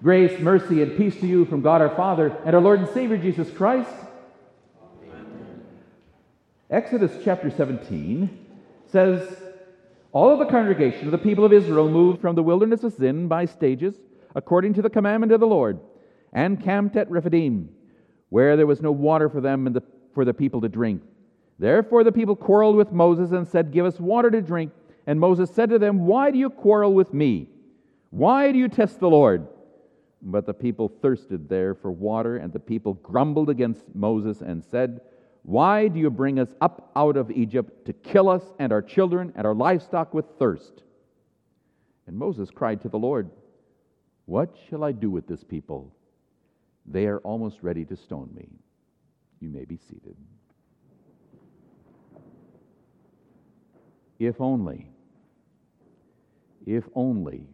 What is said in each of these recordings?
Grace, mercy, and peace to you from God our Father and our Lord and Savior Jesus Christ. Amen. Exodus chapter 17 says, All of the congregation of the people of Israel moved from the wilderness of Zin by stages, according to the commandment of the Lord, and camped at Rephidim, where there was no water for them and the, for the people to drink. Therefore the people quarreled with Moses and said, Give us water to drink. And Moses said to them, Why do you quarrel with me? Why do you test the Lord? But the people thirsted there for water, and the people grumbled against Moses and said, Why do you bring us up out of Egypt to kill us and our children and our livestock with thirst? And Moses cried to the Lord, What shall I do with this people? They are almost ready to stone me. You may be seated. If only, if only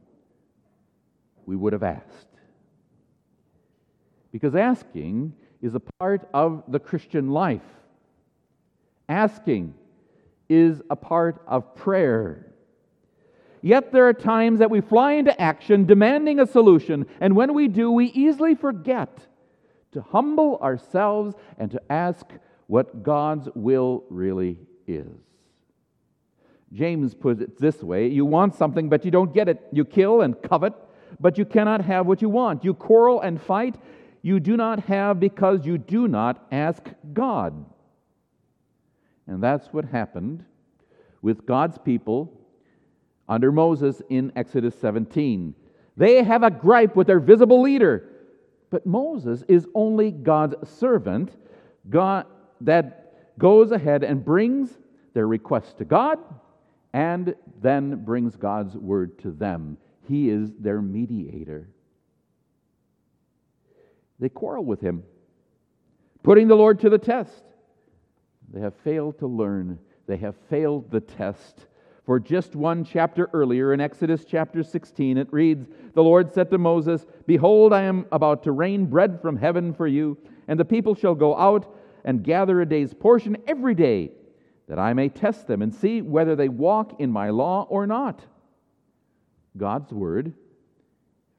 we would have asked. Because asking is a part of the Christian life. Asking is a part of prayer. Yet there are times that we fly into action demanding a solution, and when we do, we easily forget to humble ourselves and to ask what God's will really is. James puts it this way You want something, but you don't get it. You kill and covet, but you cannot have what you want. You quarrel and fight, you do not have because you do not ask God. And that's what happened with God's people under Moses in Exodus 17. They have a gripe with their visible leader, but Moses is only God's servant God, that goes ahead and brings their request to God and then brings God's word to them. He is their mediator. They quarrel with him, putting the Lord to the test. They have failed to learn, they have failed the test. For just one chapter earlier, in Exodus chapter 16, it reads The Lord said to Moses, Behold, I am about to rain bread from heaven for you, and the people shall go out and gather a day's portion every day, that I may test them and see whether they walk in my law or not. God's word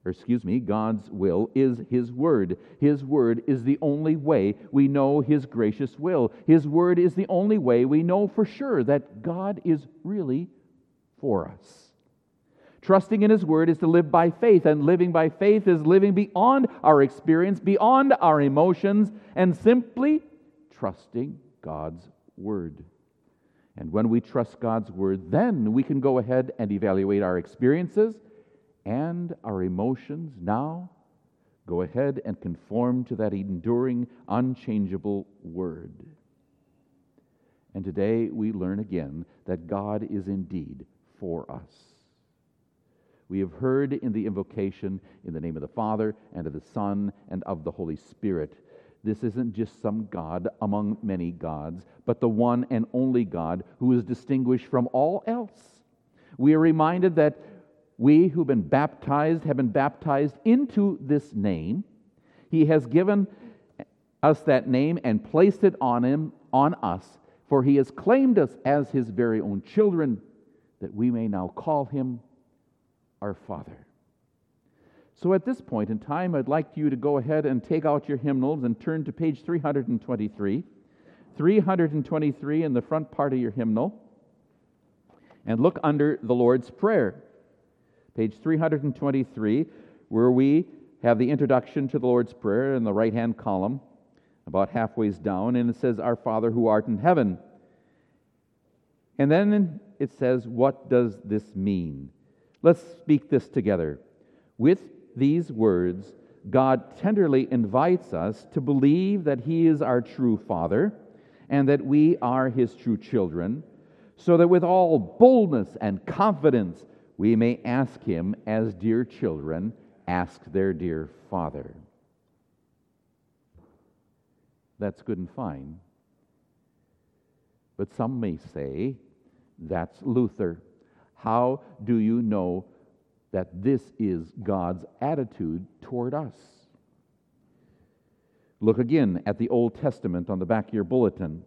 or excuse me, God's will is His Word. His Word is the only way we know His gracious will. His Word is the only way we know for sure that God is really for us. Trusting in His Word is to live by faith, and living by faith is living beyond our experience, beyond our emotions, and simply trusting God's Word. And when we trust God's Word, then we can go ahead and evaluate our experiences and our emotions now go ahead and conform to that enduring, unchangeable word. And today we learn again that God is indeed for us. We have heard in the invocation in the name of the Father and of the Son and of the Holy Spirit. This isn't just some God among many gods, but the one and only God who is distinguished from all else. We are reminded that we who've been baptized have been baptized into this name. He has given us that name and placed it on him on us, for he has claimed us as his very own children, that we may now call him our Father. So at this point in time, I'd like you to go ahead and take out your hymnals and turn to page 323. 323 in the front part of your hymnal, and look under the Lord's Prayer page 323, where we have the introduction to the Lord's Prayer in the right hand column, about halfway down, and it says, Our Father who art in heaven. And then it says, What does this mean? Let's speak this together. With these words, God tenderly invites us to believe that He is our true Father and that we are His true children, so that with all boldness and confidence we may ask him as dear children ask their dear father. That's good and fine. But some may say, that's Luther. How do you know that this is God's attitude toward us? Look again at the Old Testament on the back of your bulletin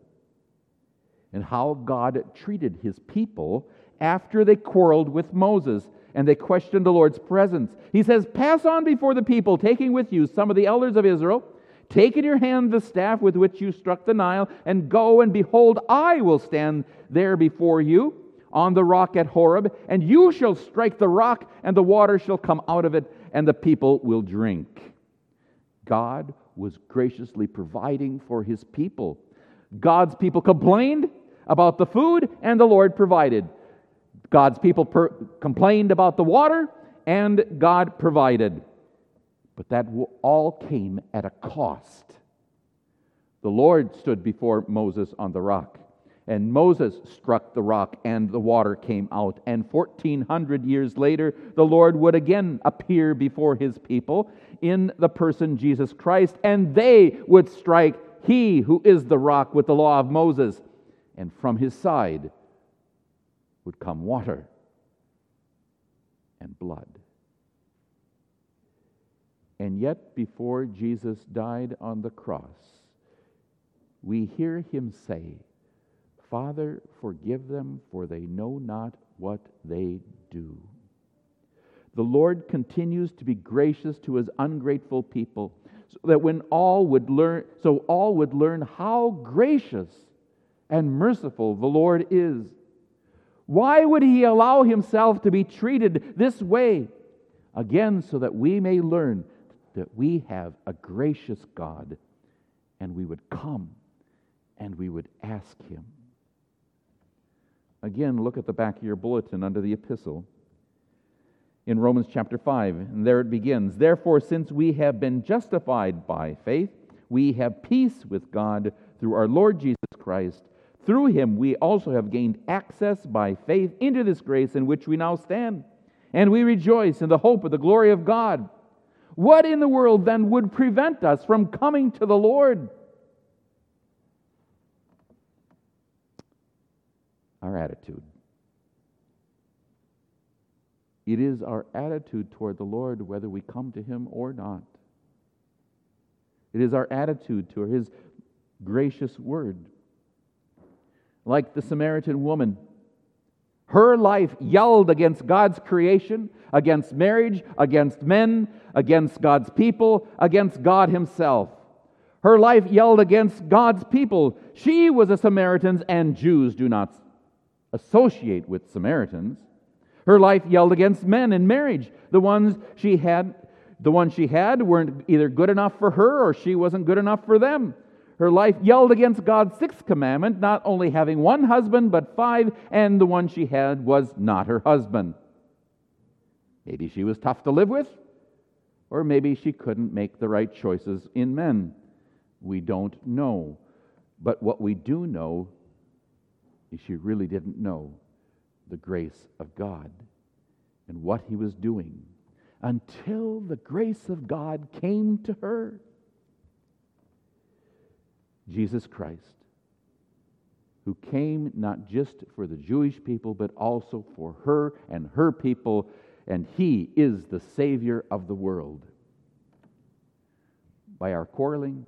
and how God treated his people after they quarreled with Moses and they questioned the Lord's presence. He says, Pass on before the people, taking with you some of the elders of Israel. Take in your hand the staff with which you struck the Nile, and go, and behold, I will stand there before you on the rock at Horeb, and you shall strike the rock, and the water shall come out of it, and the people will drink. God was graciously providing for his people. God's people complained about the food, and the Lord provided. God's people per- complained about the water, and God provided. But that all came at a cost. The Lord stood before Moses on the rock, and Moses struck the rock, and the water came out. And 1400 years later, the Lord would again appear before his people in the person Jesus Christ, and they would strike he who is the rock with the law of Moses, and from his side would come water and blood. And yet, before Jesus died on the cross, we hear him say, Father, forgive them, for they know not what they do. The Lord continues to be gracious to his ungrateful people, so that when all would learn, so all would learn how gracious and merciful the Lord is. Why would he allow himself to be treated this way? Again, so that we may learn that we have a gracious God and we would come and we would ask him. Again, look at the back of your bulletin under the epistle in Romans chapter 5, and there it begins. Therefore, since we have been justified by faith, we have peace with God through our Lord Jesus Christ through him, we also have gained access by faith into this grace in which we now stand. And we rejoice in the hope of the glory of God. What in the world then would prevent us from coming to the Lord? Our attitude. It is our attitude toward the Lord whether we come to Him or not. It is our attitude toward His gracious word like the Samaritan woman. Her life yelled against God's creation, against marriage, against men, against God's people, against God Himself. Her life yelled against God's people. She was a Samaritan, and Jews do not associate with Samaritans. Her life yelled against men in marriage. The ones she had, the ones she had weren't either good enough for her or she wasn't good enough for them. Her life yelled against God's sixth commandment, not only having one husband, but five, and the one she had was not her husband. Maybe she was tough to live with, or maybe she couldn't make the right choices in men. We don't know. But what we do know is she really didn't know the grace of God and what he was doing until the grace of God came to her. Jesus Christ, who came not just for the Jewish people, but also for her and her people, and he is the Savior of the world. By our quarreling,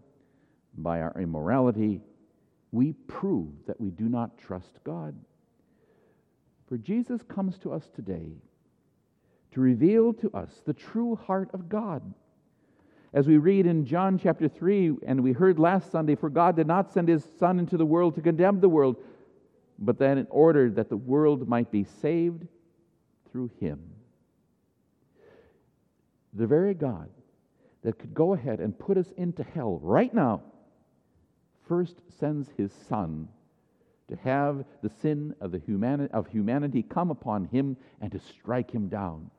by our immorality, we prove that we do not trust God. For Jesus comes to us today to reveal to us the true heart of God as we read in John chapter 3, and we heard last Sunday, for God did not send his Son into the world to condemn the world, but that in order that the world might be saved through him. The very God that could go ahead and put us into hell right now first sends his Son to have the sin of, the humani- of humanity come upon him and to strike him down.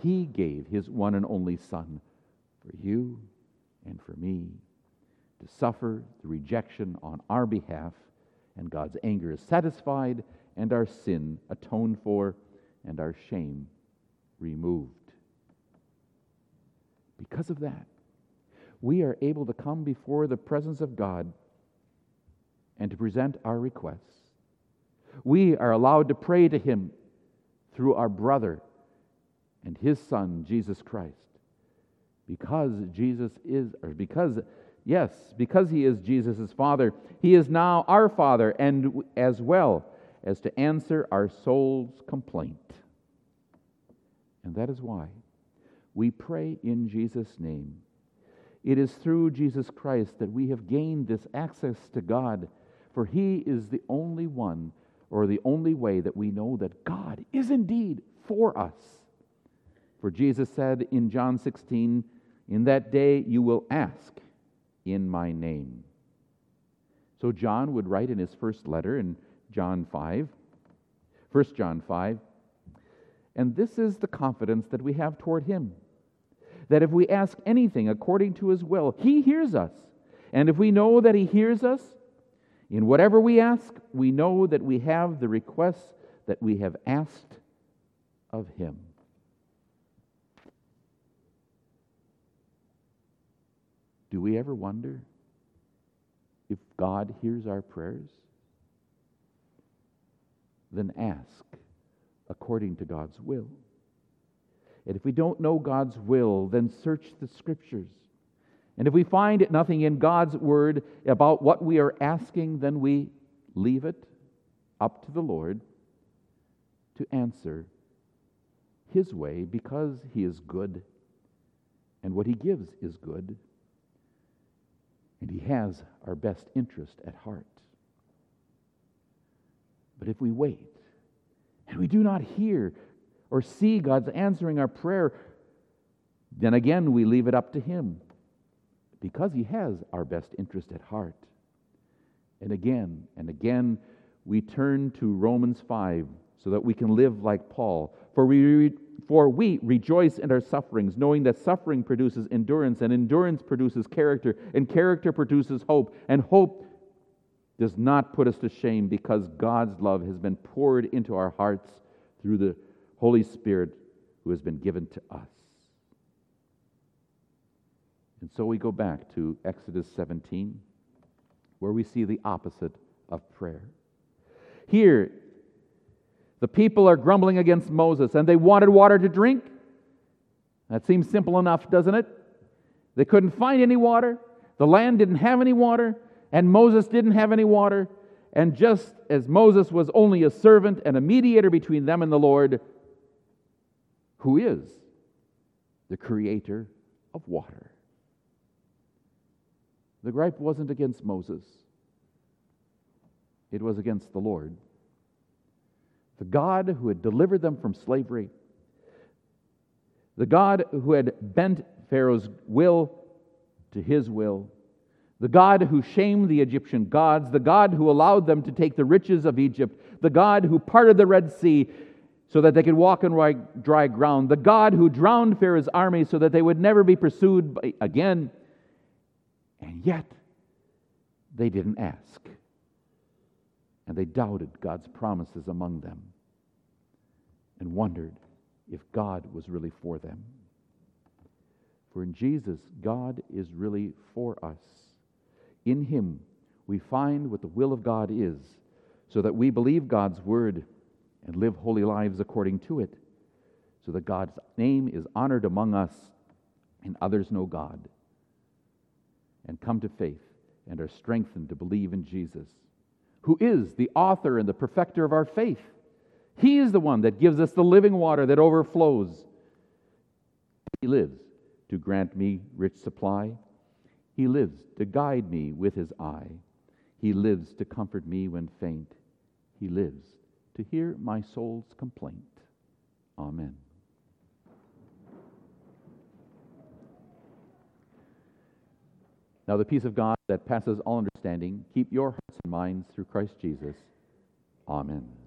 He gave his one and only Son for you and for me to suffer the rejection on our behalf, and God's anger is satisfied, and our sin atoned for, and our shame removed. Because of that, we are able to come before the presence of God and to present our requests. We are allowed to pray to Him through our brother and His Son, Jesus Christ because Jesus is, or because, yes, because he is Jesus' Father, he is now our Father and as well. as to answer our soul's complaint. And that is why we pray in Jesus' name. It is through Jesus Christ that we have gained this access to God, for He is the only one or the only way that we know that God is indeed for us. For Jesus said in John 16, In that day you will ask in my name. So John would write in his first letter in John 5, 1 John 5, and this is the confidence that we have toward him that if we ask anything according to his will, he hears us. And if we know that he hears us, in whatever we ask, we know that we have the requests that we have asked of him. Do we ever wonder if God hears our prayers? Then ask according to God's will. And if we don't know God's will, then search the scriptures. And if we find nothing in God's word about what we are asking, then we leave it up to the Lord to answer His way because He is good and what He gives is good and He has our best interest at heart. But if we wait and we do not hear or see God's answering our prayer, then again we leave it up to Him because He has our best interest at heart. And again and again we turn to Romans 5 so that we can live like Paul. For we, for we rejoice in our sufferings, knowing that suffering produces endurance, and endurance produces character, and character produces hope, and hope does not put us to shame because God's love has been poured into our hearts through the Holy Spirit who has been given to us. And so we go back to Exodus 17, where we see the opposite of prayer. Here, the people are grumbling against Moses and they wanted water to drink. That seems simple enough, doesn't it? They couldn't find any water. The land didn't have any water, and Moses didn't have any water. And just as Moses was only a servant and a mediator between them and the Lord, who is the creator of water. The gripe wasn't against Moses, it was against the Lord the God who had delivered them from slavery, the God who had bent Pharaoh's will to his will, the God who shamed the Egyptian gods, the God who allowed them to take the riches of Egypt, the God who parted the Red Sea so that they could walk on dry ground, the God who drowned Pharaoh's army so that they would never be pursued again. And yet, they didn't ask and they doubted God's promises among them and wondered if God was really for them. For in Jesus, God is really for us. In Him, we find what the will of God is, so that we believe God's word and live holy lives according to it, so that God's name is honored among us and others know God and come to faith and are strengthened to believe in Jesus who is the author and the perfecter of our faith. He is the one that gives us the living water that overflows. He lives to grant me rich supply. He lives to guide me with his eye. He lives to comfort me when faint. He lives to hear my soul's complaint. Amen. Now, the peace of God that passes all understanding, keep your minds through Christ Jesus. Amen.